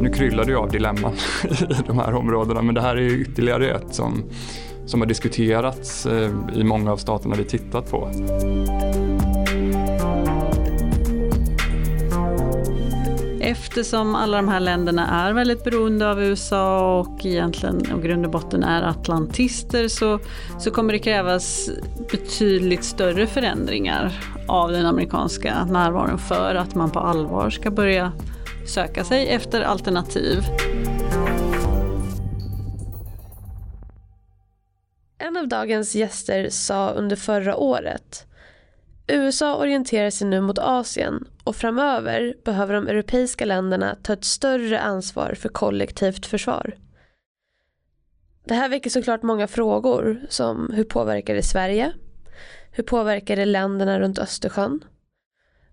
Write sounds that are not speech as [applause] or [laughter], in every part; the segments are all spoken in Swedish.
Nu kryllar det ju av dilemman [laughs] i de här områdena men det här är ytterligare ett som, som har diskuterats eh, i många av staterna vi tittat på. Eftersom alla de här länderna är väldigt beroende av USA och egentligen och grund och botten är atlantister så, så kommer det krävas betydligt större förändringar av den amerikanska närvaron för att man på allvar ska börja söka sig efter alternativ. En av dagens gäster sa under förra året USA orienterar sig nu mot Asien och framöver behöver de europeiska länderna ta ett större ansvar för kollektivt försvar. Det här väcker såklart många frågor som hur påverkar det Sverige? Hur påverkar det länderna runt Östersjön?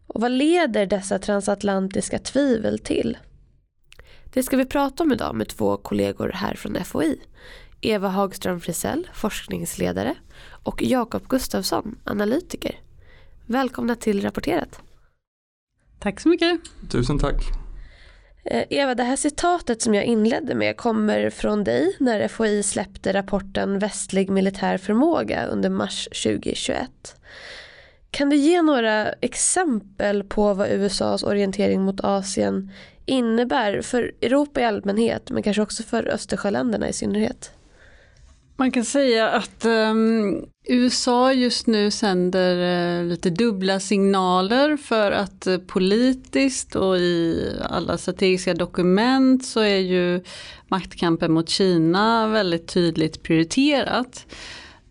Och vad leder dessa transatlantiska tvivel till? Det ska vi prata om idag med två kollegor här från FOI. Eva Hagström Frisell, forskningsledare och Jakob Gustafsson, analytiker. Välkomna till Rapporterat. Tack så mycket. Tusen tack. Eh, Eva, det här citatet som jag inledde med kommer från dig när FOI släppte rapporten Västlig militär förmåga under mars 2021. Kan du ge några exempel på vad USAs orientering mot Asien innebär för Europa i allmänhet men kanske också för Östersjöländerna i synnerhet? Man kan säga att um, USA just nu sänder uh, lite dubbla signaler för att uh, politiskt och i alla strategiska dokument så är ju maktkampen mot Kina väldigt tydligt prioriterat.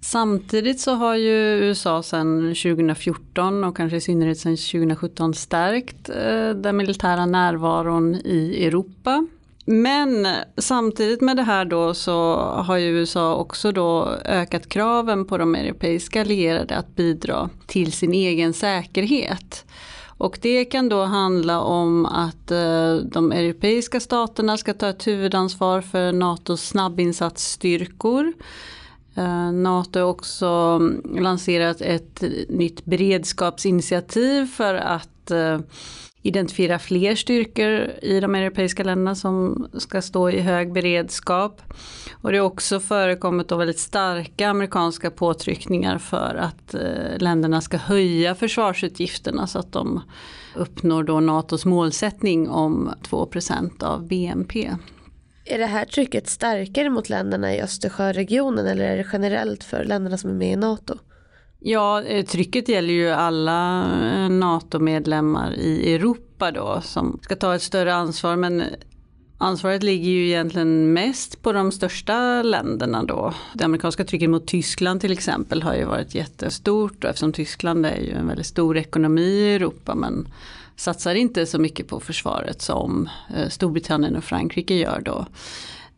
Samtidigt så har ju USA sedan 2014 och kanske i synnerhet sedan 2017 stärkt uh, den militära närvaron i Europa men samtidigt med det här då så har ju USA också då ökat kraven på de europeiska allierade att bidra till sin egen säkerhet. Och det kan då handla om att eh, de europeiska staterna ska ta ett huvudansvar för NATOs snabbinsatsstyrkor. Eh, NATO har också lanserat ett nytt beredskapsinitiativ för att eh, identifiera fler styrkor i de europeiska länderna som ska stå i hög beredskap. Och det har också förekommit då väldigt starka amerikanska påtryckningar för att eh, länderna ska höja försvarsutgifterna så att de uppnår då NATOs målsättning om 2% av BNP. Är det här trycket starkare mot länderna i Östersjöregionen eller är det generellt för länderna som är med i NATO? Ja, eh, trycket gäller ju alla eh, NATO-medlemmar i Europa då som ska ta ett större ansvar men Ansvaret ligger ju egentligen mest på de största länderna då. Det amerikanska trycket mot Tyskland till exempel har ju varit jättestort eftersom Tyskland är ju en väldigt stor ekonomi i Europa men satsar inte så mycket på försvaret som eh, Storbritannien och Frankrike gör då.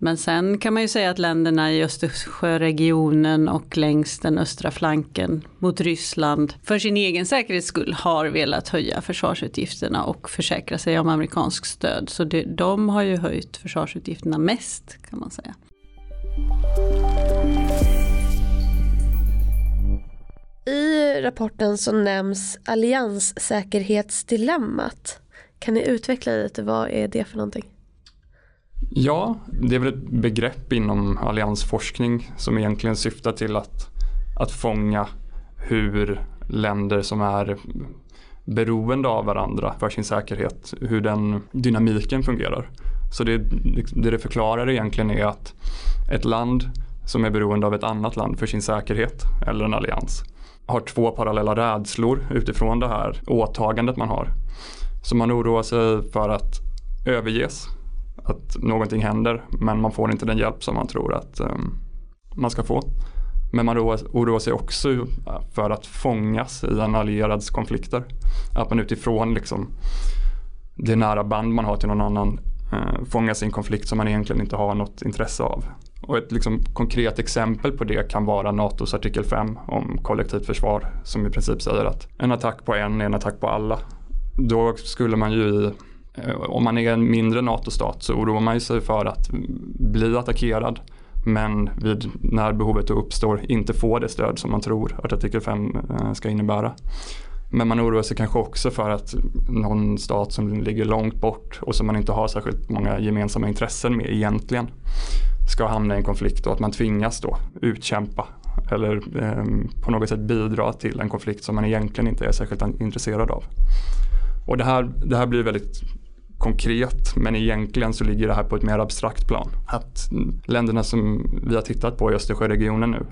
Men sen kan man ju säga att länderna i Östersjöregionen och längs den östra flanken mot Ryssland för sin egen säkerhets skull har velat höja försvarsutgifterna och försäkra sig om amerikansk stöd. Så det, de har ju höjt försvarsutgifterna mest kan man säga. I rapporten så nämns allianssäkerhetsdilemmat. Kan ni utveckla lite, vad är det för någonting? Ja, det är väl ett begrepp inom alliansforskning som egentligen syftar till att, att fånga hur länder som är beroende av varandra för sin säkerhet, hur den dynamiken fungerar. Så det det, det förklarar egentligen är att ett land som är beroende av ett annat land för sin säkerhet eller en allians har två parallella rädslor utifrån det här åtagandet man har. Så man oroar sig för att överges att någonting händer men man får inte den hjälp som man tror att um, man ska få. Men man oroar sig också för att fångas i en allierads konflikter. Att man utifrån liksom, det nära band man har till någon annan eh, fångas i en konflikt som man egentligen inte har något intresse av. Och ett liksom, konkret exempel på det kan vara NATOs artikel 5 om kollektivt försvar som i princip säger att en attack på en är en attack på alla. Då skulle man ju i Eh, om man är en mindre NATO-stat så oroar man sig för att bli attackerad men vid, när behovet uppstår inte få det stöd som man tror att artikel 5 eh, ska innebära. Men man oroar sig kanske också för att någon stat som ligger långt bort och som man inte har särskilt många gemensamma intressen med egentligen ska hamna i en konflikt och att man tvingas då utkämpa eller eh, på något sätt bidra till en konflikt som man egentligen inte är särskilt intresserad av. Och det här, det här blir väldigt konkret men egentligen så ligger det här på ett mer abstrakt plan. Att länderna som vi har tittat på i Östersjöregionen nu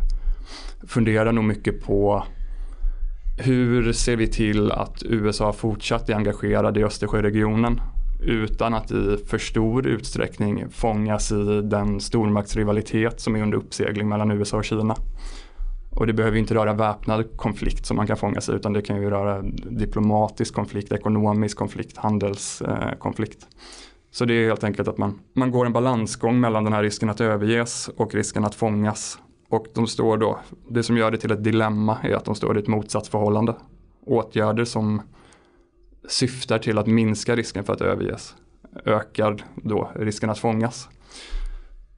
funderar nog mycket på hur ser vi till att USA fortsatt är engagerade i Östersjöregionen utan att i för stor utsträckning fångas i den stormaktsrivalitet som är under uppsegling mellan USA och Kina. Och det behöver inte röra väpnad konflikt som man kan fånga sig utan det kan ju röra diplomatisk konflikt, ekonomisk konflikt, handelskonflikt. Eh, Så det är helt enkelt att man, man går en balansgång mellan den här risken att överges och risken att fångas. Och de står då, det som gör det till ett dilemma är att de står i ett motsatsförhållande. Åtgärder som syftar till att minska risken för att överges ökar då risken att fångas.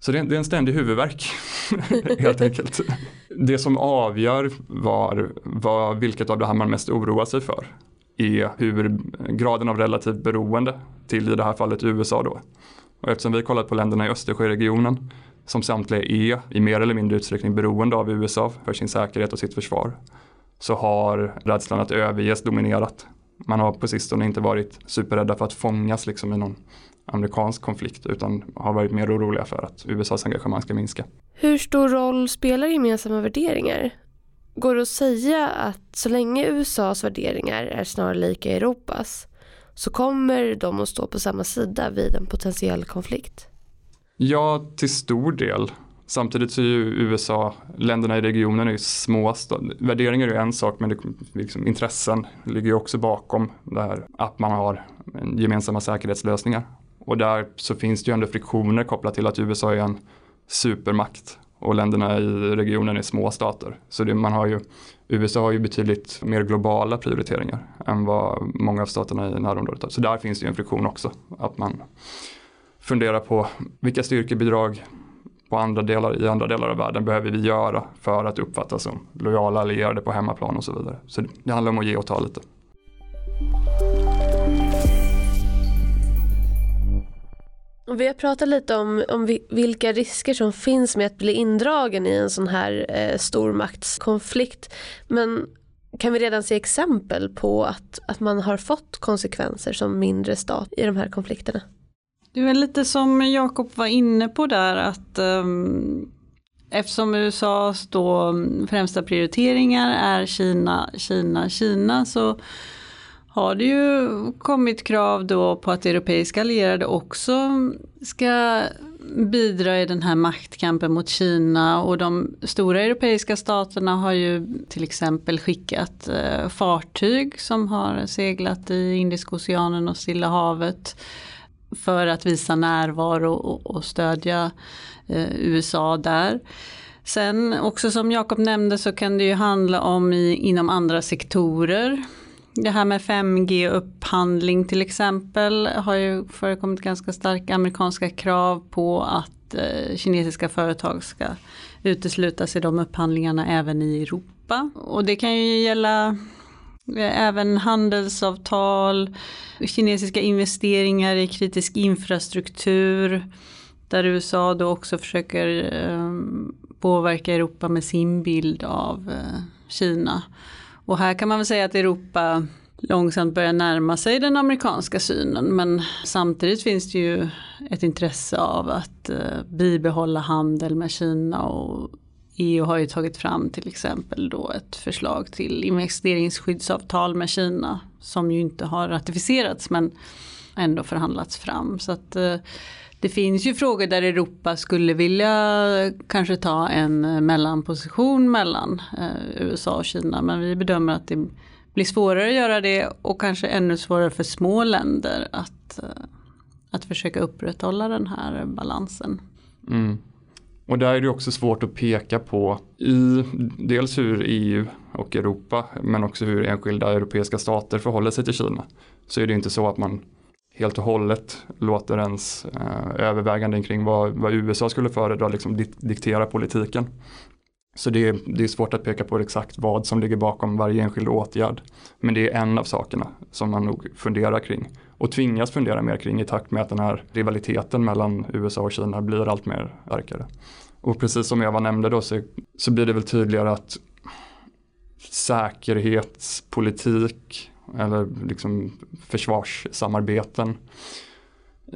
Så det är, en ständig huvudvärk [laughs] helt enkelt. Det som avgör var, var vilket av det här man mest oroar sig för är hur graden av relativt beroende till i det här fallet USA då. Och eftersom vi kollat på länderna i Östersjöregionen som samtliga är i mer eller mindre utsträckning beroende av USA för sin säkerhet och sitt försvar så har rädslan att överges dominerat. Man har på sistone inte varit superrädda för att fångas liksom i någon amerikansk konflikt utan har varit mer oroliga för att USAs engagemang ska minska. Hur stor roll spelar gemensamma värderingar? Går det att säga att så länge USAs värderingar är snarlika Europas så kommer de att stå på samma sida vid en potentiell konflikt? Ja, till stor del. Samtidigt så är ju USA, länderna i regionen är ju små. Värderingar är ju en sak men det, liksom, intressen ligger ju också bakom det här att man har gemensamma säkerhetslösningar. Och där så finns det ju ändå friktioner kopplat till att USA är en supermakt och länderna i regionen är små stater. Så det, man har ju, USA har ju betydligt mer globala prioriteringar än vad många av staterna i närområdet har. Så där finns det ju en friktion också. Att man funderar på vilka styrkebidrag på andra delar, i andra delar av världen behöver vi göra för att uppfattas som lojala allierade på hemmaplan och så vidare. Så det handlar om att ge och ta lite. Vi har pratat lite om, om vilka risker som finns med att bli indragen i en sån här eh, stormaktskonflikt. Men kan vi redan se exempel på att, att man har fått konsekvenser som mindre stat i de här konflikterna? Det är lite som Jakob var inne på där att um, eftersom USAs då mm, främsta prioriteringar är Kina, Kina, Kina så har det ju kommit krav då på att europeiska allierade också ska bidra i den här maktkampen mot Kina. Och de stora europeiska staterna har ju till exempel skickat eh, fartyg som har seglat i Indiska oceanen och Stilla havet för att visa närvaro och, och stödja eh, USA där. Sen också som Jakob nämnde så kan det ju handla om i, inom andra sektorer. Det här med 5G-upphandling till exempel har ju förekommit ganska starka amerikanska krav på att eh, kinesiska företag ska uteslutas i de upphandlingarna även i Europa. Och det kan ju gälla även handelsavtal, kinesiska investeringar i kritisk infrastruktur där USA då också försöker ehm, påverka Europa med sin bild av eh, Kina. Och här kan man väl säga att Europa långsamt börjar närma sig den amerikanska synen men samtidigt finns det ju ett intresse av att eh, bibehålla handel med Kina och EU har ju tagit fram till exempel då ett förslag till investeringsskyddsavtal med Kina som ju inte har ratificerats men ändå förhandlats fram. Så att eh, det finns ju frågor där Europa skulle vilja kanske ta en eh, mellanposition mellan eh, USA och Kina men vi bedömer att det blir svårare att göra det och kanske ännu svårare för små länder att, att försöka upprätthålla den här balansen. Mm. Och där är det också svårt att peka på i dels hur EU och Europa men också hur enskilda europeiska stater förhåller sig till Kina. Så är det inte så att man helt och hållet låter ens eh, överväganden kring vad, vad, USA skulle föredra liksom diktera politiken. Så det är, det är svårt att peka på exakt vad som ligger bakom varje enskild åtgärd. Men det är en av sakerna som man nog funderar kring och tvingas fundera mer kring i takt med att den här rivaliteten mellan USA och Kina blir allt mer starkare. Och precis som Eva nämnde då så, så blir det väl tydligare att säkerhetspolitik eller liksom försvarssamarbeten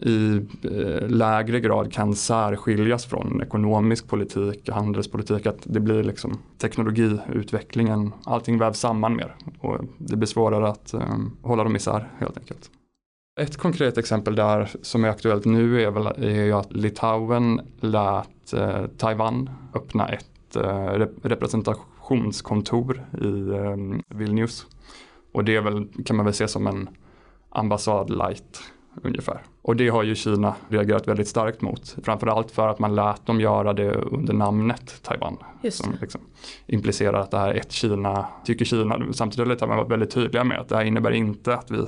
i eh, lägre grad kan särskiljas från ekonomisk politik och handelspolitik. Att det blir liksom teknologiutvecklingen, allting vävs samman mer och det blir svårare att um, hålla dem isär helt enkelt. Ett konkret exempel där som är aktuellt nu är, väl, är att Litauen lät eh, Taiwan öppna ett eh, representationskontor i eh, Vilnius. Och det är väl, kan man väl se som en ambassad light ungefär. Och det har ju Kina reagerat väldigt starkt mot. Framförallt för att man lät dem göra det under namnet Taiwan. Som liksom implicerar att det här är ett Kina, tycker Kina. Samtidigt har Litauen varit väldigt tydliga med att det här innebär inte att vi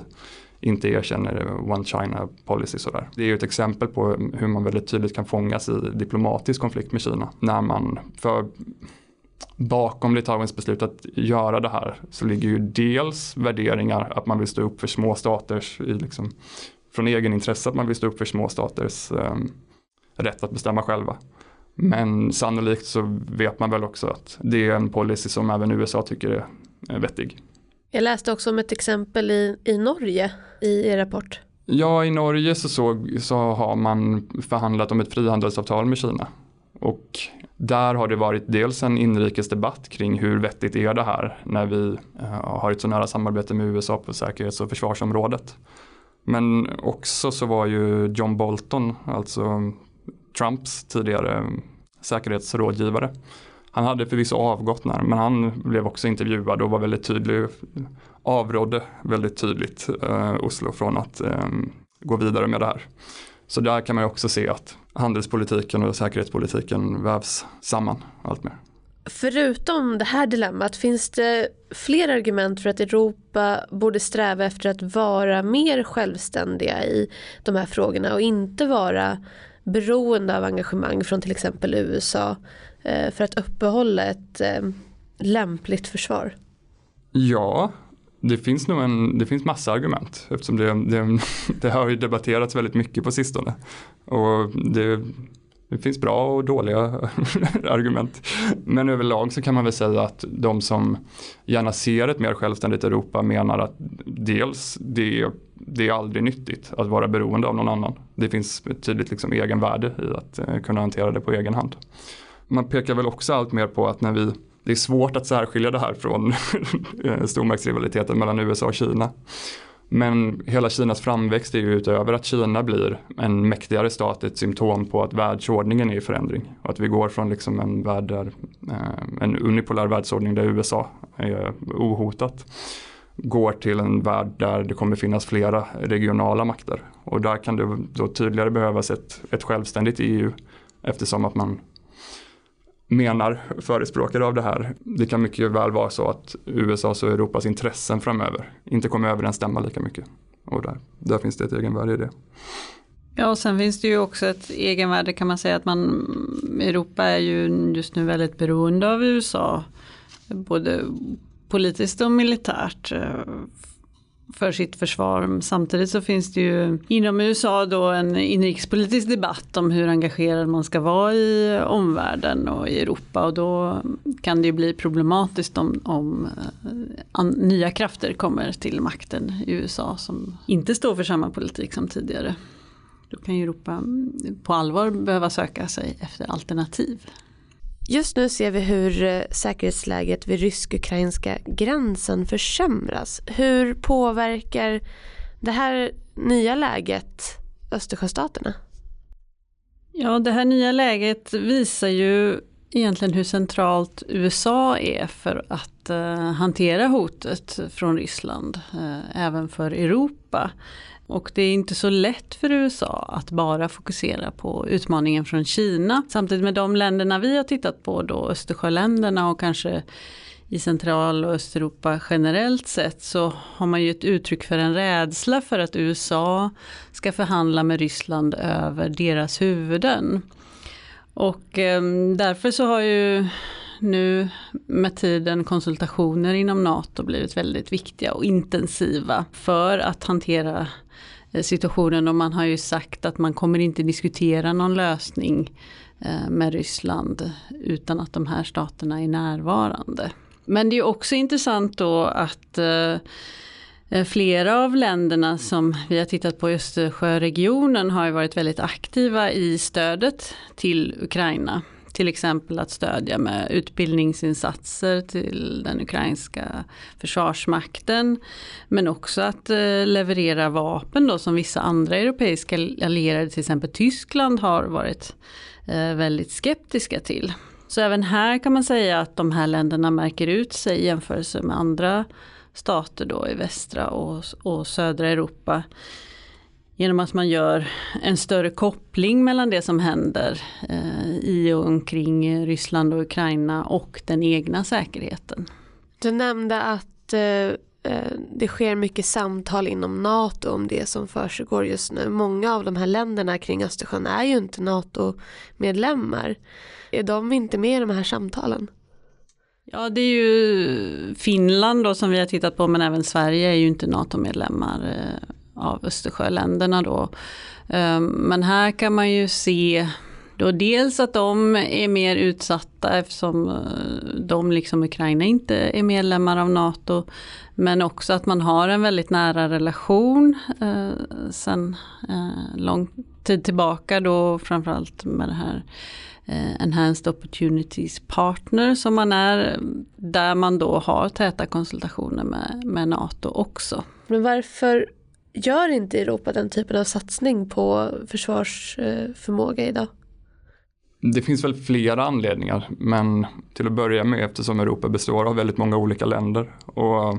inte erkänner One China policy sådär. Det är ju ett exempel på hur man väldigt tydligt kan fångas i diplomatisk konflikt med Kina. När man, för bakom Litauens beslut att göra det här så ligger ju dels värderingar att man vill stå upp för små staters, i liksom, från egen intresse att man vill stå upp för små staters um, rätt att bestämma själva. Men sannolikt så vet man väl också att det är en policy som även USA tycker är vettig. Jag läste också om ett exempel i, i Norge i er rapport. Ja, i Norge så, så, så har man förhandlat om ett frihandelsavtal med Kina. Och där har det varit dels en inrikesdebatt kring hur vettigt är det här när vi eh, har ett så nära samarbete med USA på säkerhets och försvarsområdet. Men också så var ju John Bolton, alltså Trumps tidigare säkerhetsrådgivare, han hade förvisso avgått när, men han blev också intervjuad och var väldigt tydlig, avrådde väldigt tydligt eh, Oslo från att eh, gå vidare med det här. Så där kan man också se att handelspolitiken och säkerhetspolitiken vävs samman allt mer. Förutom det här dilemmat, finns det fler argument för att Europa borde sträva efter att vara mer självständiga i de här frågorna och inte vara beroende av engagemang från till exempel USA Eh, för att uppehålla ett eh, lämpligt försvar? Ja, det finns nog en, det finns massa argument eftersom det, det, [laughs] det har ju debatterats väldigt mycket på sistone. Och det, det finns bra och dåliga [laughs] argument. Men överlag så kan man väl säga att de som gärna ser ett mer självständigt Europa menar att dels det, det är aldrig nyttigt att vara beroende av någon annan. Det finns ett tydligt liksom egenvärde i att eh, kunna hantera det på egen hand man pekar väl också allt mer på att när vi det är svårt att särskilja det här från [laughs] eh, stormaktsrivaliteten mellan USA och Kina. Men hela Kinas framväxt är ju utöver att Kina blir en mäktigare stat ett symptom på att världsordningen är i förändring. Och att vi går från liksom en, värld där, eh, en unipolär världsordning där USA är ohotat går till en värld där det kommer finnas flera regionala makter. Och där kan det då tydligare behövas ett, ett självständigt EU eftersom att man menar förespråkare av det här. Det kan mycket väl vara så att USAs och Europas intressen framöver inte kommer överensstämma lika mycket. Och där, där finns det ett egenvärde i det. Ja, och sen finns det ju också ett egenvärde kan man säga att man, Europa är ju just nu väldigt beroende av USA. Både politiskt och militärt för sitt försvar. Samtidigt så finns det ju inom USA då en inrikespolitisk debatt om hur engagerad man ska vara i omvärlden och i Europa och då kan det ju bli problematiskt om, om eh, an, nya krafter kommer till makten i USA som inte står för samma politik som tidigare. Då kan ju Europa på allvar behöva söka sig efter alternativ. Just nu ser vi hur eh, säkerhetsläget vid rysk-ukrainska gränsen försämras. Hur påverkar det här nya läget Östersjöstaterna? Ja, det här nya läget visar ju egentligen hur centralt USA är för att eh, hantera hotet från Ryssland, eh, även för Europa. Och det är inte så lätt för USA att bara fokusera på utmaningen från Kina. Samtidigt med de länderna vi har tittat på då, Östersjöländerna och kanske i Central och Östeuropa generellt sett så har man ju ett uttryck för en rädsla för att USA ska förhandla med Ryssland över deras huvuden. Och eh, därför så har ju nu med tiden konsultationer inom NATO blivit väldigt viktiga och intensiva för att hantera Eh, situationen och man har ju sagt att man kommer inte diskutera någon lösning eh, med Ryssland utan att de här staterna är närvarande. Men det är också intressant då att eh, flera av länderna som vi har tittat på i Östersjöregionen har varit väldigt aktiva i stödet till Ukraina. Till exempel att stödja med utbildningsinsatser till den ukrainska försvarsmakten. Men också att eh, leverera vapen då som vissa andra europeiska allierade, till exempel Tyskland, har varit eh, väldigt skeptiska till. Så även här kan man säga att de här länderna märker ut sig i jämförelse med andra stater då i västra och, och södra Europa. Genom att man gör en större koppling mellan det som händer eh, i och omkring Ryssland och Ukraina och den egna säkerheten. Du nämnde att eh, eh det sker mycket samtal inom NATO om det som försiggår just nu. Många av de här länderna kring Östersjön är ju inte NATO-medlemmar. Är de inte med i de här samtalen? Ja det är ju Finland då som vi har tittat på men även Sverige är ju inte NATO-medlemmar eh, av Östersjöländerna då. Ehm, men här kan man ju se då dels att de är mer utsatta eftersom eh, de liksom Ukraina inte är medlemmar av NATO. Men också att man har en väldigt nära relation eh, sen eh, lång tid tillbaka då framförallt med det här Eh, Enhanced Opportunities Partner som man är, där man då har täta konsultationer med, med NATO också. Men varför gör inte Europa den typen av satsning på försvarsförmåga idag? Det finns väl flera anledningar, men till att börja med eftersom Europa består av väldigt många olika länder. Och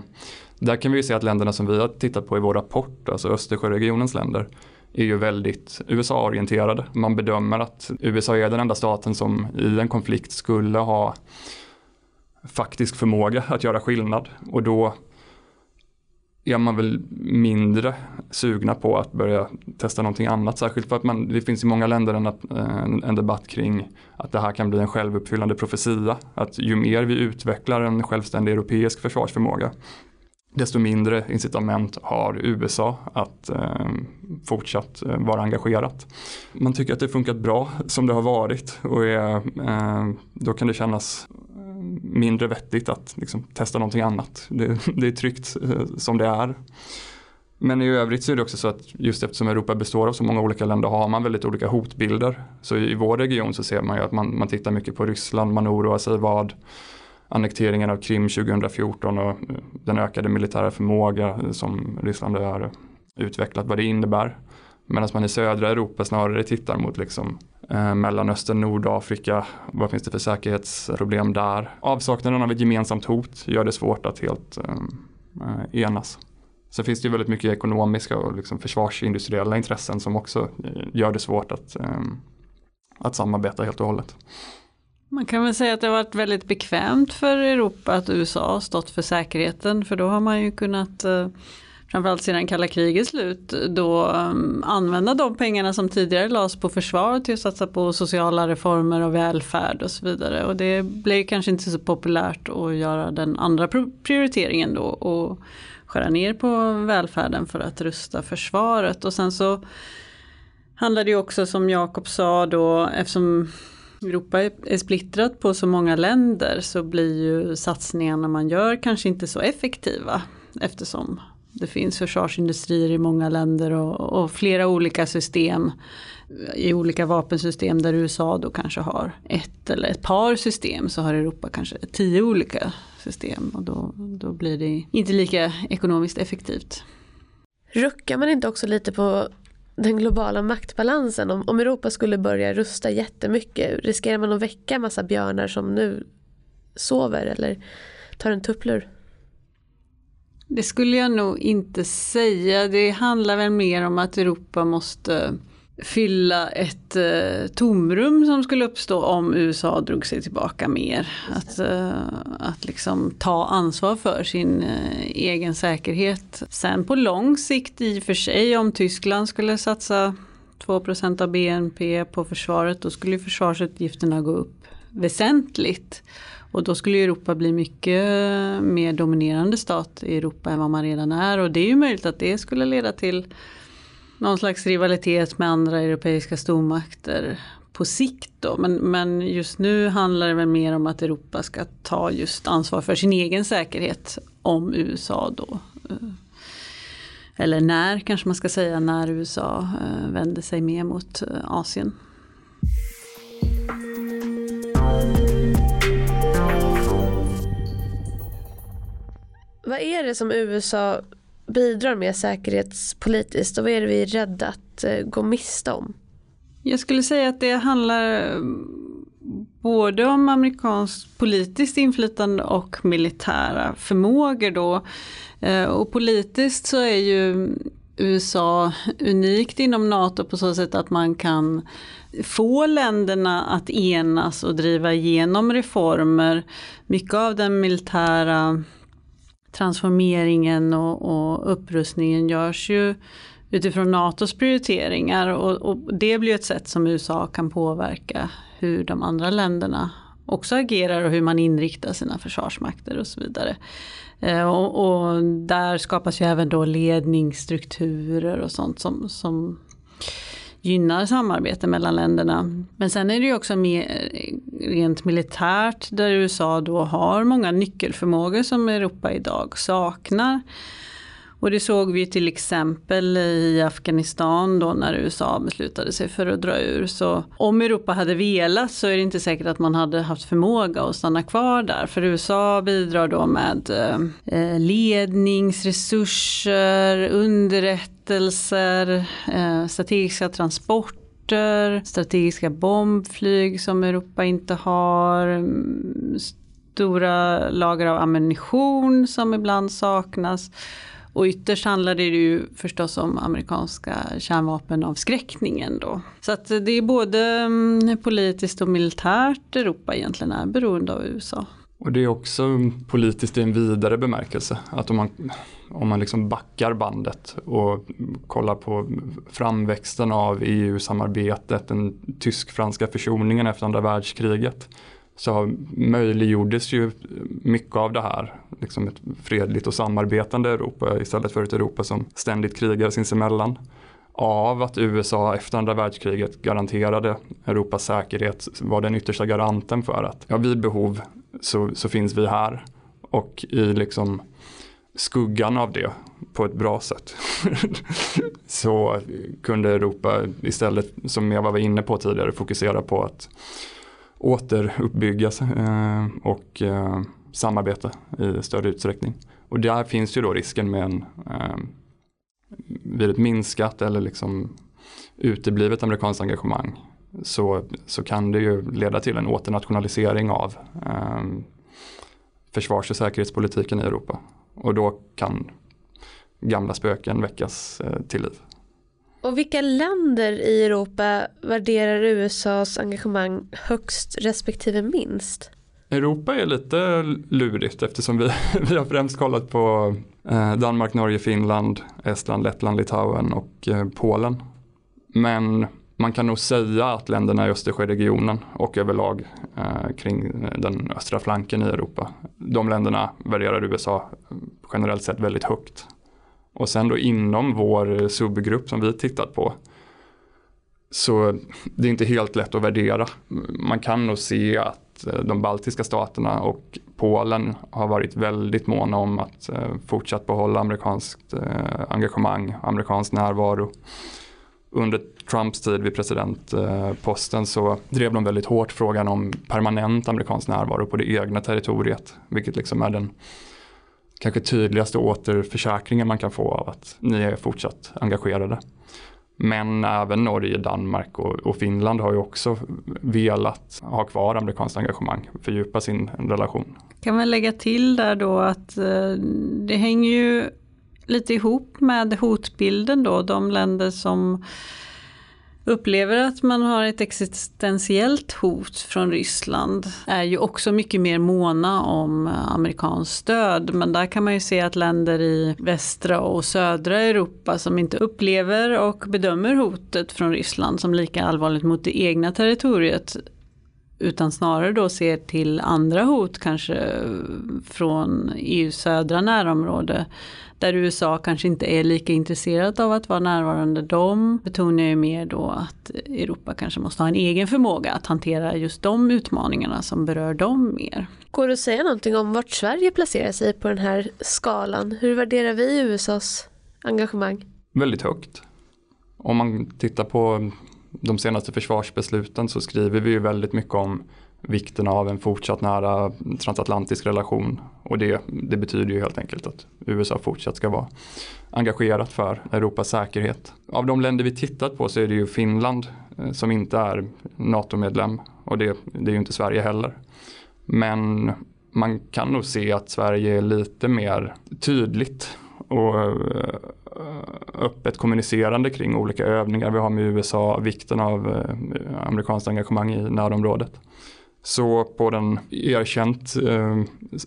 där kan vi ju se att länderna som vi har tittat på i vår rapport, alltså Östersjöregionens länder, är ju väldigt USA-orienterade. Man bedömer att USA är den enda staten som i en konflikt skulle ha faktisk förmåga att göra skillnad och då är man väl mindre sugna på att börja testa någonting annat. Särskilt för att man, det finns i många länder en, en, eh, en, debatt kring att det här kan bli en självuppfyllande profetia. Att ju mer vi utvecklar en självständig europeisk försvarsförmåga desto mindre incitament har USA att eh, fortsatt eh, vara engagerat. Man tycker att det funkat bra som det har varit och är, eh, då kan det kännas mindre vettigt att liksom, testa någonting annat. Det, det är tryggt eh, som det är. Men i övrigt så är det också så att just eftersom Europa består av så många olika länder har man väldigt olika hotbilder. Så i vår region så ser man ju att man, man tittar mycket på Ryssland, man oroar sig vad annekteringen av Krim 2014 och eh, den ökade militära förmåga eh, som Ryssland har utvecklat, vad det innebär. Medan man i södra Europa snarare tittar mot liksom, eh, Mellanöstern, Nordafrika, vad finns det för säkerhetsproblem där? Avsaknaden av ett gemensamt hot gör det svårt att helt eh, eh enas. Sen finns det ju väldigt mycket ekonomiska och liksom försvarsindustriella intressen som också eh, gör det svårt att, eh, att samarbeta helt och hållet. Man kan väl säga att det har varit väldigt bekvämt för Europa att USA har stått för säkerheten för då har man ju kunnat eh, framförallt sedan kalla krigets slut då um, använda de pengarna som tidigare lades på försvar till att satsa på sociala reformer och välfärd och så vidare. Och det blev kanske inte så populärt att göra den andra prioriteringen då och skära ner på välfärden för att rusta försvaret. Och sen så handlar det ju också som Jakob sa då eftersom Europa är splittrat på så många länder så blir ju satsningarna man gör kanske inte så effektiva eftersom det finns försvarsindustrier i många länder och, och, flera olika system i olika vapensystem där USA då kanske har ett eller ett par system så har Europa kanske tio olika system och då, då blir det inte lika ekonomiskt effektivt. Ruckar man inte också lite på den globala maktbalansen. Om, om Europa skulle börja rusta jättemycket, riskerar man att väcka en massa björnar som nu sover eller tar en tupplur? Det skulle jag nog inte säga. Det handlar väl mer om att Europa måste fylla ett eh, tomrum som skulle uppstå om USA drog sig tillbaka mer. Att, eh, att liksom ta ansvar för sin eh, egen säkerhet. Sen på lång sikt i och för sig om Tyskland skulle satsa 2% av BNP på försvaret då skulle försvarsutgifterna gå upp väsentligt. Och då skulle Europa bli mycket mer dominerande stat i Europa än vad man redan är. Och det är ju möjligt att det skulle leda till någon slags rivalitet med andra europeiska stormakter på sikt då. Men, men just nu handlar det väl mer om att Europa ska ta just ansvar för sin egen säkerhet om USA då. Eh, eller när kanske man ska säga, när USA eh, vänder sig mer mot eh, Asien. Vad är det som USA bidrar med säkerhetspolitiskt och vad är det vi är rädda att eh, gå miste om? Jag skulle säga att det handlar eh, både om amerikanskt politiskt inflytande och militära förmågor då. Eh, och politiskt så är ju USA unikt inom NATO på så sätt att man kan få länderna att enas och driva igenom reformer. Mycket av den militära transformeringen och, och upprustningen görs ju utifrån NATOs prioriteringar och, och, det blir ett sätt som USA kan påverka hur de andra länderna också agerar och hur man inriktar sina försvarsmakter och så vidare. Eh, och, och, där skapas ju även då ledningsstrukturer och sånt som, som gynnar samarbete mellan länderna. Men sen är det ju också mer eh, rent militärt där USA då har många nyckelförmågor som Europa idag saknar. Och det såg vi till exempel i Afghanistan då när USA beslutade sig för att dra ur. Så om Europa hade velat så är det inte säkert att man hade haft förmåga att stanna kvar där. För USA bidrar då med eh, ledningsresurser, underrättelser, eh, strategiska transporter, strategiska bombflyg som Europa inte har mm, stora lager av ammunition som ibland saknas. Och ytterst handlar det ju förstås om amerikanska kärnvapenavskräckningen då. Så att det är både mm, politiskt och militärt Europa egentligen är beroende av USA. Och det är också politiskt i en vidare bemärkelse. Att om man, om man liksom backar bandet och kollar på framväxten av EU-samarbetet, den tysk-franska försoningen efter andra världskriget så möjliggjordes ju mycket av det här, liksom ett fredligt och samarbetande Europa istället för ett Europa som ständigt krigar sinsemellan. Av att USA efter andra världskriget garanterade Europas säkerhet var den yttersta garanten för att ja, vid behov så, så finns vi här. Och i liksom skuggan av det på ett bra sätt [laughs] så kunde Europa istället, som jag var inne på tidigare, fokusera på att återuppbyggas eh, och eh, samarbeta i större utsträckning. Och där finns ju då risken med en eh, vid ett minskat eller liksom uteblivet amerikanskt engagemang så, så kan det ju leda till en åternationalisering av eh, försvars och säkerhetspolitiken i Europa. Och då kan gamla spöken väckas eh, till liv. Och vilka länder i Europa värderar USAs engagemang högst respektive minst? Europa är lite lurigt eftersom vi, [laughs] vi har främst kollat på eh, Danmark, Norge, Finland, Estland, Lettland, Litauen och eh, Polen. Men man kan nog säga att länderna i Östersjöregionen och överlag eh, kring den östra flanken i Europa, de länderna värderar USA generellt sett väldigt högt. Och sen då inom vår eh, subgrupp som vi tittat på så det är inte helt lätt att värdera. Man kan nog se att eh, de baltiska staterna och Polen har varit väldigt måna om att eh, fortsatt behålla amerikanskt engagemang, amerikansk närvaro. Under Trumps tid vid presidentposten så drev de väldigt hårt frågan om permanent amerikansk närvaro på det egna territoriet, vilket liksom är den kanske tydligaste återförsäkringen man kan få av att ni är fortsatt engagerade. Men även Norge, Danmark och, och, Finland har ju också velat ha kvar amerikanskt engagemang, fördjupa sin relation. Kan man lägga till där då att eh, det hänger ju lite ihop med hotbilden då, de länder som upplever att man har ett existentiellt hot från Ryssland är ju också mycket mer måna om eh, amerikanskt stöd. Men där kan man ju se att länder i västra och södra Europa som inte upplever och bedömer hotet från Ryssland som lika allvarligt mot det egna territoriet utan snarare då ser till andra hot kanske eh, från EUs södra närområde där USA kanske inte är lika intresserat av att vara närvarande. De betonar ju mer då att Europa kanske måste ha en egen förmåga att hantera just de utmaningarna som berör dem mer. Går det att säga någonting om vart Sverige placerar sig på den här skalan? Hur värderar vi USAs engagemang? Väldigt högt. Om man tittar på de senaste försvarsbesluten så skriver vi ju väldigt mycket om vikten av en fortsatt nära transatlantisk relation. Och det, det betyder ju helt enkelt att USA fortsatt ska vara engagerat för Europas säkerhet. Av de länder vi tittat på så är det ju Finland eh, som inte är NATO-medlem och det, det är ju inte Sverige heller. Men man kan nog se att Sverige är lite mer tydligt och eh, öppet kommunicerande kring olika övningar vi har med USA, vikten av eh, amerikanskt engagemang i närområdet. Så på den erkänt eh,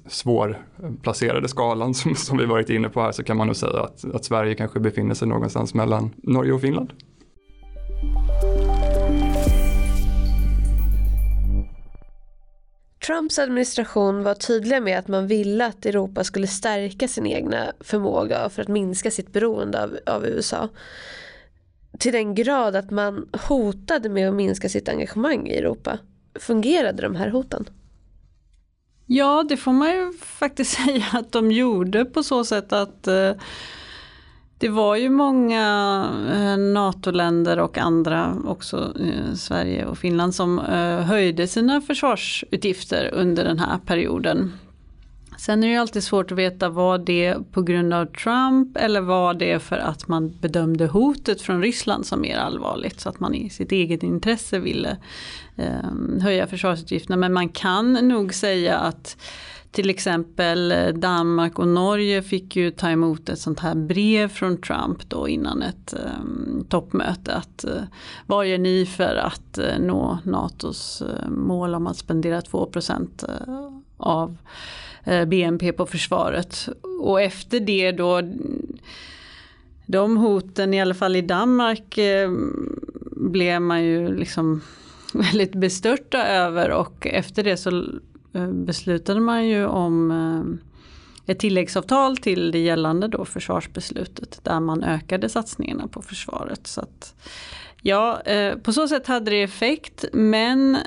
svårplacerade skalan [laughs] som, som vi varit inne på här så kan man nog säga att, att Sverige kanske befinner sig någonstans mellan Norge och Finland. Trumps administration var tydliga med att man ville att Europa skulle stärka sin egna förmåga för att minska sitt beroende av, av USA. Till den grad att man hotade med att minska sitt engagemang i Europa. Fungerade de här hoten? Ja, det får man ju faktiskt [laughs] säga att de gjorde på så sätt att eh, det var ju många eh, NATO-länder och andra, också eh, Sverige och Finland, som eh, höjde sina försvarsutgifter under den här perioden. Sen är det ju alltid svårt att veta vad det är på grund av Trump eller vad det är för att man bedömde hotet från Ryssland som mer allvarligt så att man i sitt eget intresse ville eh, höja försvarsutgifterna. Men man kan nog säga att till exempel eh, Danmark och Norge fick ju ta emot ett sånt här brev från Trump då innan ett um, toppmöte. Att, uh, vad gör ni för att uh, nå NATOs uh, mål om att spendera 2% av Eh, BNP på försvaret. Och efter det då de hoten, i alla fall i Danmark, eh, blev man ju liksom [laughs] väldigt bestörta över och efter det så eh, beslutade man ju om ett tilläggsavtal till det gällande då försvarsbeslutet där man ökade satsningarna på försvaret. Så att, ja, på så sätt hade det effekt men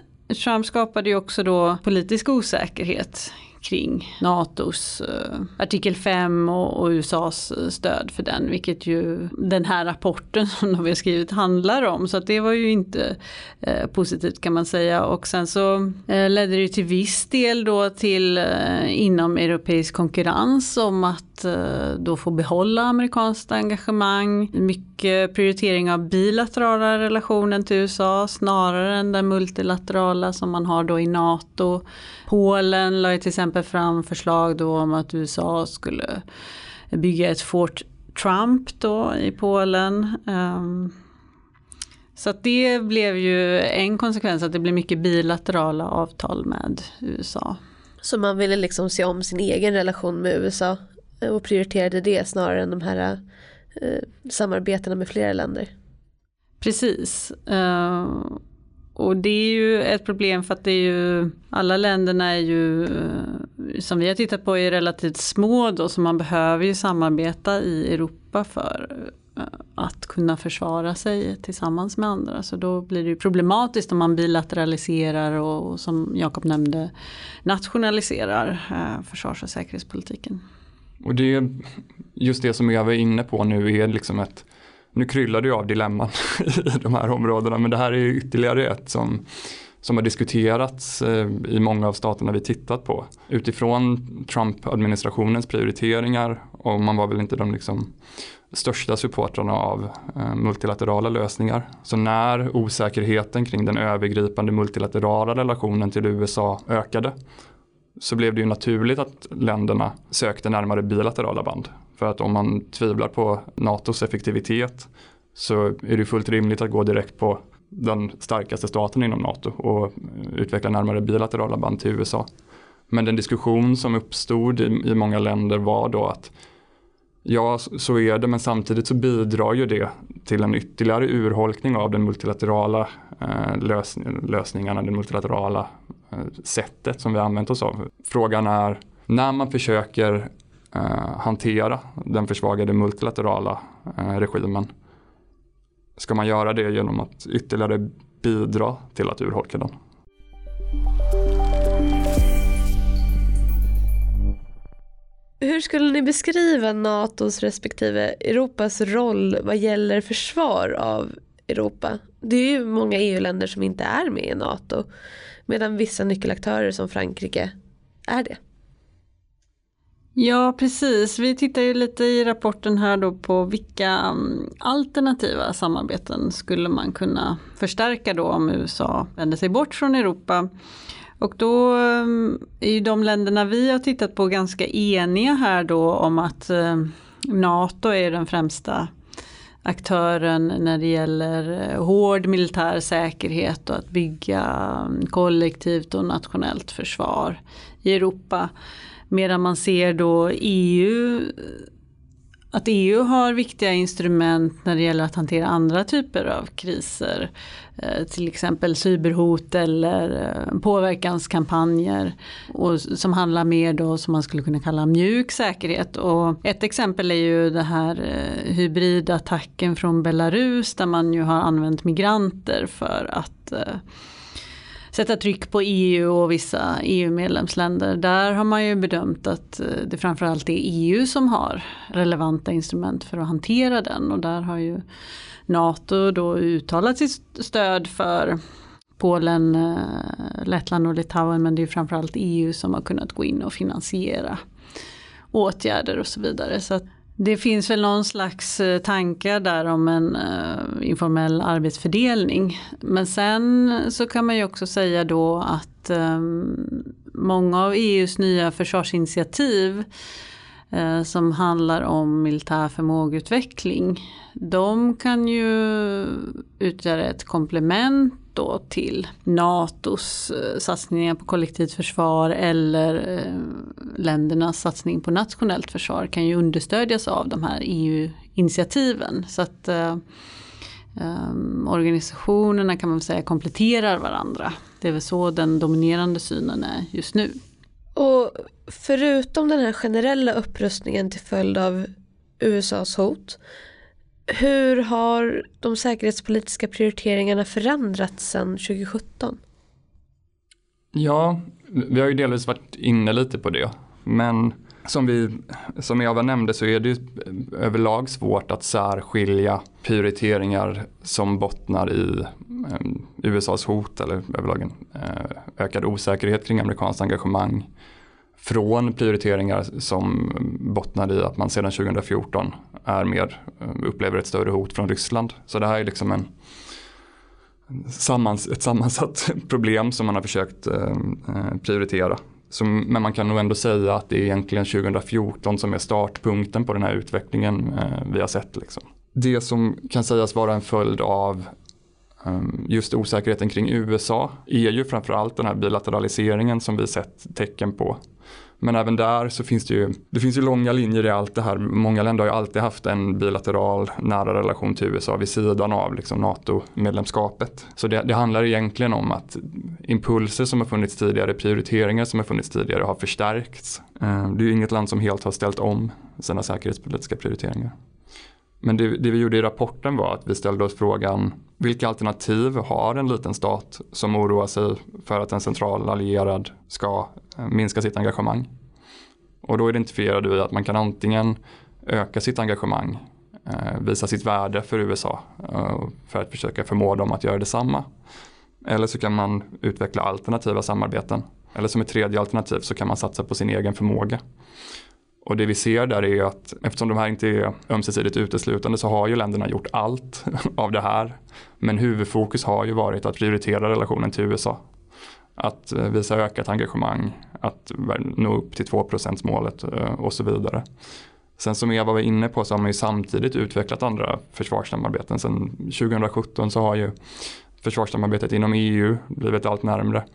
Trump skapade ju också då politisk osäkerhet kring NATOs uh, artikel 5 och, och, USAs eh, stöd för den, vilket ju den här rapporten [laughs] som de har skrivit handlar om. Så att det var ju inte uh, positivt kan man säga. Och sen så uh, ledde det ju till viss del då till inom europeisk konkurrens om att då få behålla amerikanskt engagemang. Mycket prioritering av bilaterala relationen till USA snarare än den multilaterala som man har då i NATO. Polen la ju till exempel fram förslag då om att USA skulle bygga ett Fort Trump då i Polen. Um, så att det blev ju en konsekvens att det blev mycket bilaterala avtal med USA. Så man ville liksom se om sin egen relation med USA och prioriterade det snarare än de här eh, samarbetena med flera länder? Precis. Uh, och det är ju ett problem för att det är ju, alla länderna är ju, eh, som vi har tittat på, är relativt små då, så man behöver ju samarbeta i Europa för eh, att kunna försvara sig tillsammans med andra. Så då blir det ju problematiskt om man bilateraliserar och, och som Jakob nämnde nationaliserar eh, försvars och säkerhetspolitiken. Och det är just det som jag var inne på nu är liksom ett nu kryllar det ju av dilemman [laughs] i de här områdena men det här är ytterligare ett som, som har diskuterats eh, i många av staterna vi tittat på. Utifrån Trump-administrationens prioriteringar och man var väl inte de liksom största supportrarna av eh, multilaterala lösningar. Så när osäkerheten kring den övergripande multilaterala relationen till USA ökade så blev det ju naturligt att länderna sökte närmare bilaterala band. För att om man tvivlar på NATOs effektivitet så är det fullt rimligt att gå direkt på den starkaste staten inom NATO och utveckla närmare bilaterala band till USA. Men den diskussion som uppstod i, i många länder var då att ja, så är det, men samtidigt så bidrar ju det till en ytterligare urholkning av den multilaterala eh, lös lösningarna, den multilaterala Eh, sättet som vi använt oss av. Frågan är när man försöker eh, hantera den försvagade multilaterala eh, regimen ska man göra det genom att ytterligare bidra till att urholka den. Hur skulle ni beskriva NATOs respektive Europas roll vad gäller försvar av Europa? Det är ju många EU-länder som inte är med i NATO medan vissa nyckelaktörer som Frankrike är det. Ja, precis. Vi tittar ju lite i rapporten här då på vilka mm, alternativa samarbeten skulle man kunna förstärka då om USA vänder sig bort från Europa. Och då mm, är ju de länderna vi har tittat på ganska eniga här då om att mm, NATO är den främsta aktören när det gäller eh, hård militär säkerhet och att bygga mm, kollektivt och nationellt försvar i Europa. Medan man ser då EU att EU har viktiga instrument när det gäller att hantera andra typer av kriser. Eh, till exempel cyberhot eller eh, påverkanskampanjer. Och som handlar mer då som man skulle kunna kalla mjuk säkerhet. Och ett exempel är ju det här eh, hybridattacken från Belarus där man ju har använt migranter för att sätta tryck på EU och vissa EU-medlemsländer. Där har man ju bedömt att eh, det framförallt är EU som har relevanta instrument för att hantera den och där har ju NATO då uttalat sitt stöd för Polen, eh, Lettland och Litauen men det är framförallt EU som har kunnat gå in och finansiera åtgärder och så vidare. Så det finns väl någon slags eh, tankar där om en uh, informell arbetsfördelning. Men sen så kan man ju också säga då att um, många av EUs nya försvarsinitiativ uh, som handlar om militär förmågeutveckling. De kan ju utgöra ett komplement då till NATOs eh, satsningar på kollektivt försvar eller eh, ländernas satsning på nationellt försvar kan ju understödjas av de här EU-initiativen. Så att eh, eh, organisationerna kan man säga kompletterar varandra. Det är väl så den dominerande synen är just nu. Och förutom den här generella upprustningen till följd av USAs hot hur har de säkerhetspolitiska prioriteringarna förändrats sedan 2017? Ja, vi har ju delvis varit inne lite på det. Men som, vi, som Eva nämnde så är det överlag svårt att särskilja prioriteringar som bottnar i eh, USAs hot eller överlag en eh, ökad osäkerhet kring amerikanskt engagemang från prioriteringar som bottnar i att man sedan 2014 är mer, eh, upplever ett större hot från Ryssland. Så det här är liksom en sammans, ett sammansatt [laughs] problem som man har försökt eh, eh, prioritera. Så, men man kan nog ändå säga att det är egentligen 2014 som är startpunkten på den här utvecklingen vi har sett. Liksom. Det som kan sägas vara en följd av ehm, just osäkerheten kring USA är ju framförallt den här bilateraliseringen som vi sett tecken på men även där så finns det ju, det finns ju långa linjer i allt det här. Många länder har ju alltid haft en bilateral nära relation till USA vid sidan av liksom NATO-medlemskapet. Så det, det, handlar egentligen om att impulser som har funnits tidigare, prioriteringar som har funnits tidigare har förstärkts. Eh, det är ju inget land som helt har ställt om sina säkerhetspolitiska prioriteringar. Men det, det, vi gjorde i rapporten var att vi ställde oss frågan vilka alternativ har en liten stat som oroar sig för att en central allierad ska eh, minska sitt engagemang? Och då identifierade vi att man kan antingen öka sitt engagemang, eh, visa sitt värde för USA eh, för att försöka förmå dem att göra detsamma. Eller så kan man utveckla alternativa samarbeten. Eller som ett tredje alternativ så kan man satsa på sin egen förmåga. Och det vi ser där är att eftersom de här inte är ömsesidigt uteslutande så har ju länderna gjort allt [laughs] av det här. Men huvudfokus har ju varit att prioritera relationen till USA. Att eh, visa ökat engagemang, att nå upp till 2 målet eh, och så vidare. Sen som Eva var inne på så har man ju samtidigt utvecklat andra försvarssamarbeten. Sen 2017 så har ju försvarssamarbetet inom EU blivit allt närmre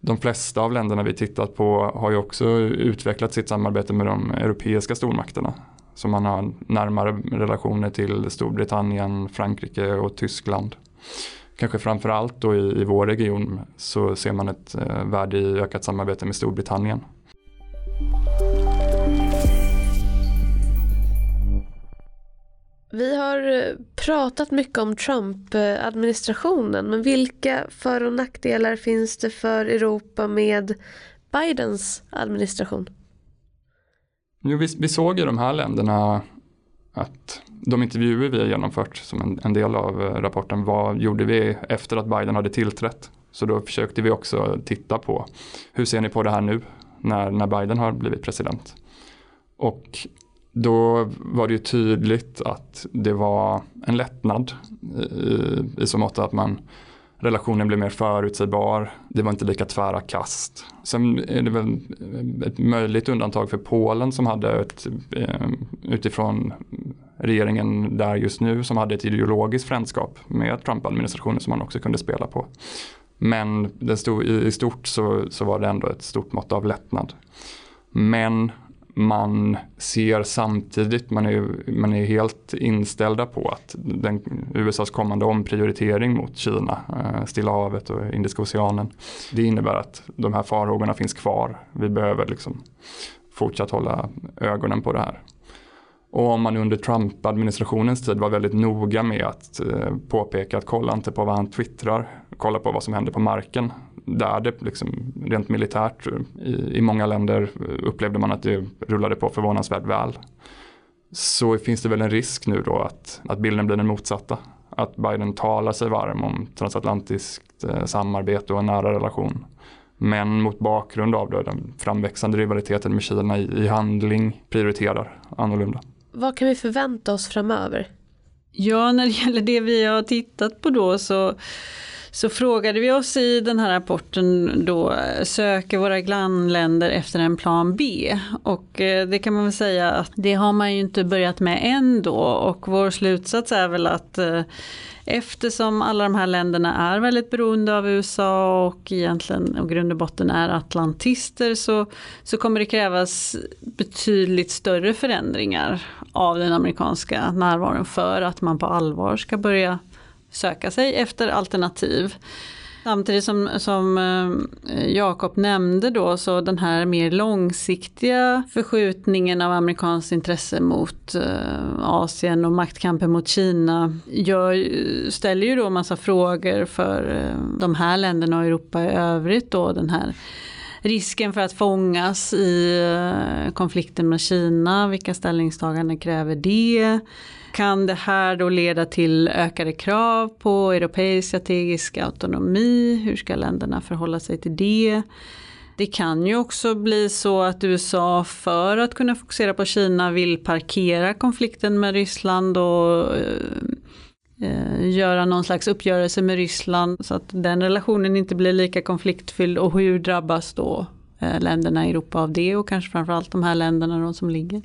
de flesta av länderna vi tittat på har ju också utvecklat sitt samarbete med de europeiska stormakterna. Så man har närmare relationer till Storbritannien, Frankrike och Tyskland. Kanske framförallt då i, i vår region så ser man ett eh, värde i ökat samarbete med Storbritannien. Vi har eh, pratat mycket om Trump-administrationen men vilka för och nackdelar finns det för Europa med Bidens administration? Jo, vi, vi såg i de här länderna att de intervjuer vi har genomfört som en, en, del av eh, rapporten, vad gjorde vi efter att Biden hade tillträtt? Så då försökte vi också titta på hur ser ni på det här nu när, när Biden har blivit president? Och då var det ju tydligt att det var en lättnad i, i så mått att man relationen blev mer förutsägbar. Det var inte lika tvära kast. Sen är det väl ett möjligt undantag för Polen som hade ett, eh, utifrån regeringen där just nu som hade ett ideologiskt frändskap med Trump-administrationen som man också kunde spela på. Men det stod, i stort så, så var det ändå ett stort mått av lättnad. Men man ser samtidigt, man är, man är helt inställda på att den, USAs kommande omprioritering mot Kina, eh, Stilla havet och Indiska oceanen, det innebär att de här farhågorna finns kvar. Vi behöver liksom fortsatt hålla ögonen på det här. Och om man under Trump-administrationens tid var väldigt noga med att eh, påpeka att kolla inte på vad han twittrar, kolla på vad som händer på marken där det liksom, rent militärt eh, i, i många länder eh, upplevde man att det rullade på förvånansvärt väl. Så finns det väl en risk nu då att, att bilden blir den motsatta. Att Biden talar sig varm om transatlantiskt samarbete och en nära relation. Men mot bakgrund av då, den framväxande rivaliteten med Kina i, i handling prioriterar annorlunda. Vad kan vi förvänta oss framöver? Ja, när det gäller det vi har tittat på då så så frågade vi oss i den här rapporten då, söker våra grannländer efter en plan B? Och eh, det kan man väl säga att det har man ju inte börjat med än då och vår slutsats är väl att eh, Eftersom alla de här länderna är väldigt beroende av USA och egentligen och grund och botten är atlantister så, så kommer det krävas betydligt större förändringar av den amerikanska närvaron för att man på allvar ska börja söka sig efter alternativ. Samtidigt som, som eh, Jakob nämnde då så den här mer långsiktiga förskjutningen av amerikanskt intresse mot eh, Asien och maktkampen mot Kina gör, ställer ju då massa frågor för eh, de här länderna och Europa i övrigt då den här risken för att fångas i eh, konflikten med Kina, vilka ställningstaganden kräver det? Kan det här då leda till ökade krav på europeisk strategisk autonomi? Hur ska länderna förhålla sig till det? Det kan ju också bli så att USA för att kunna fokusera på Kina vill parkera konflikten med Ryssland och eh, eh, göra någon slags uppgörelse med Ryssland så att den relationen inte blir lika konfliktfylld och hur drabbas då eh, länderna i Europa av det och kanske framförallt de här länderna de som ligger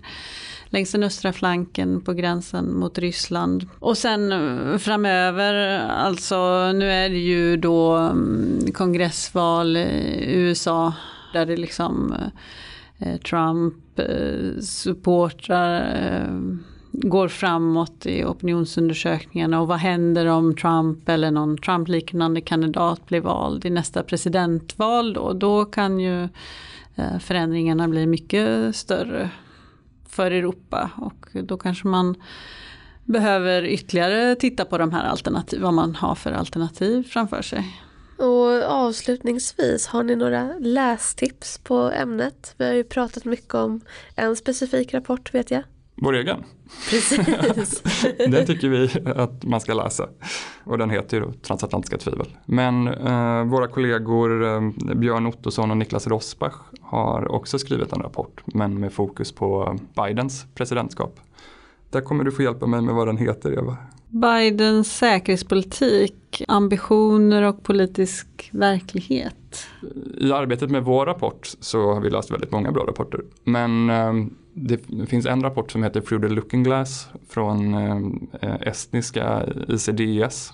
längs den östra flanken på gränsen mot Ryssland. Och sen eh, framöver, alltså nu är det ju då mm, kongressval i USA där det liksom eh, eh, Trump supportrar eh, går framåt i opinionsundersökningarna och vad händer om Trump eller någon Trump-liknande kandidat blir vald i nästa presidentval då? Då kan ju eh, förändringarna bli mycket större för Europa och då kanske man behöver ytterligare titta på de här alternativ, vad man har för alternativ framför sig. Och avslutningsvis, har ni några lästips på ämnet? Vi har ju pratat mycket om en specifik rapport vet jag. Vår egen? Precis. [laughs] den tycker vi att man ska läsa. Och den heter ju då Transatlantiska tvivel. Men eh, våra kollegor eh, Björn Ottosson och Niklas Rosbach har också skrivit en rapport. Men med fokus på Bidens presidentskap. Där kommer du få hjälpa mig med vad den heter Eva. Bidens säkerhetspolitik, ambitioner och politisk verkliget. I arbetet med vår rapport så har vi läst väldigt många bra rapporter. Men eh, det finns en rapport som heter Through the Looking Glass från eh, estniska ICDS.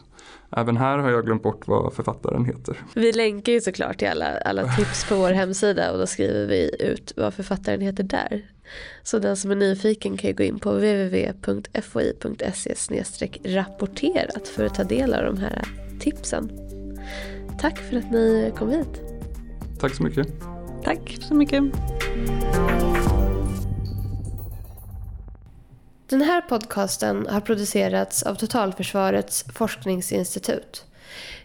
Även här har jag glömt bort vad författaren heter. Vi länkar ju såklart till alla, alla tips på vår hemsida och då skriver vi ut vad författaren heter där. Så den som är nyfiken kan ju gå in på www.foi.se rapporterat för att ta del av de här tipsen. Tack för att ni kom hit. Tack så mycket. Tack så mycket. Den här podcasten har producerats av Totalförsvarets forskningsinstitut.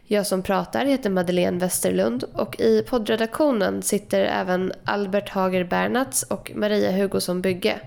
Jag som pratar heter Madeleine Westerlund och i poddredaktionen sitter även Albert Hager Bernats och Maria Hugosson Bygge.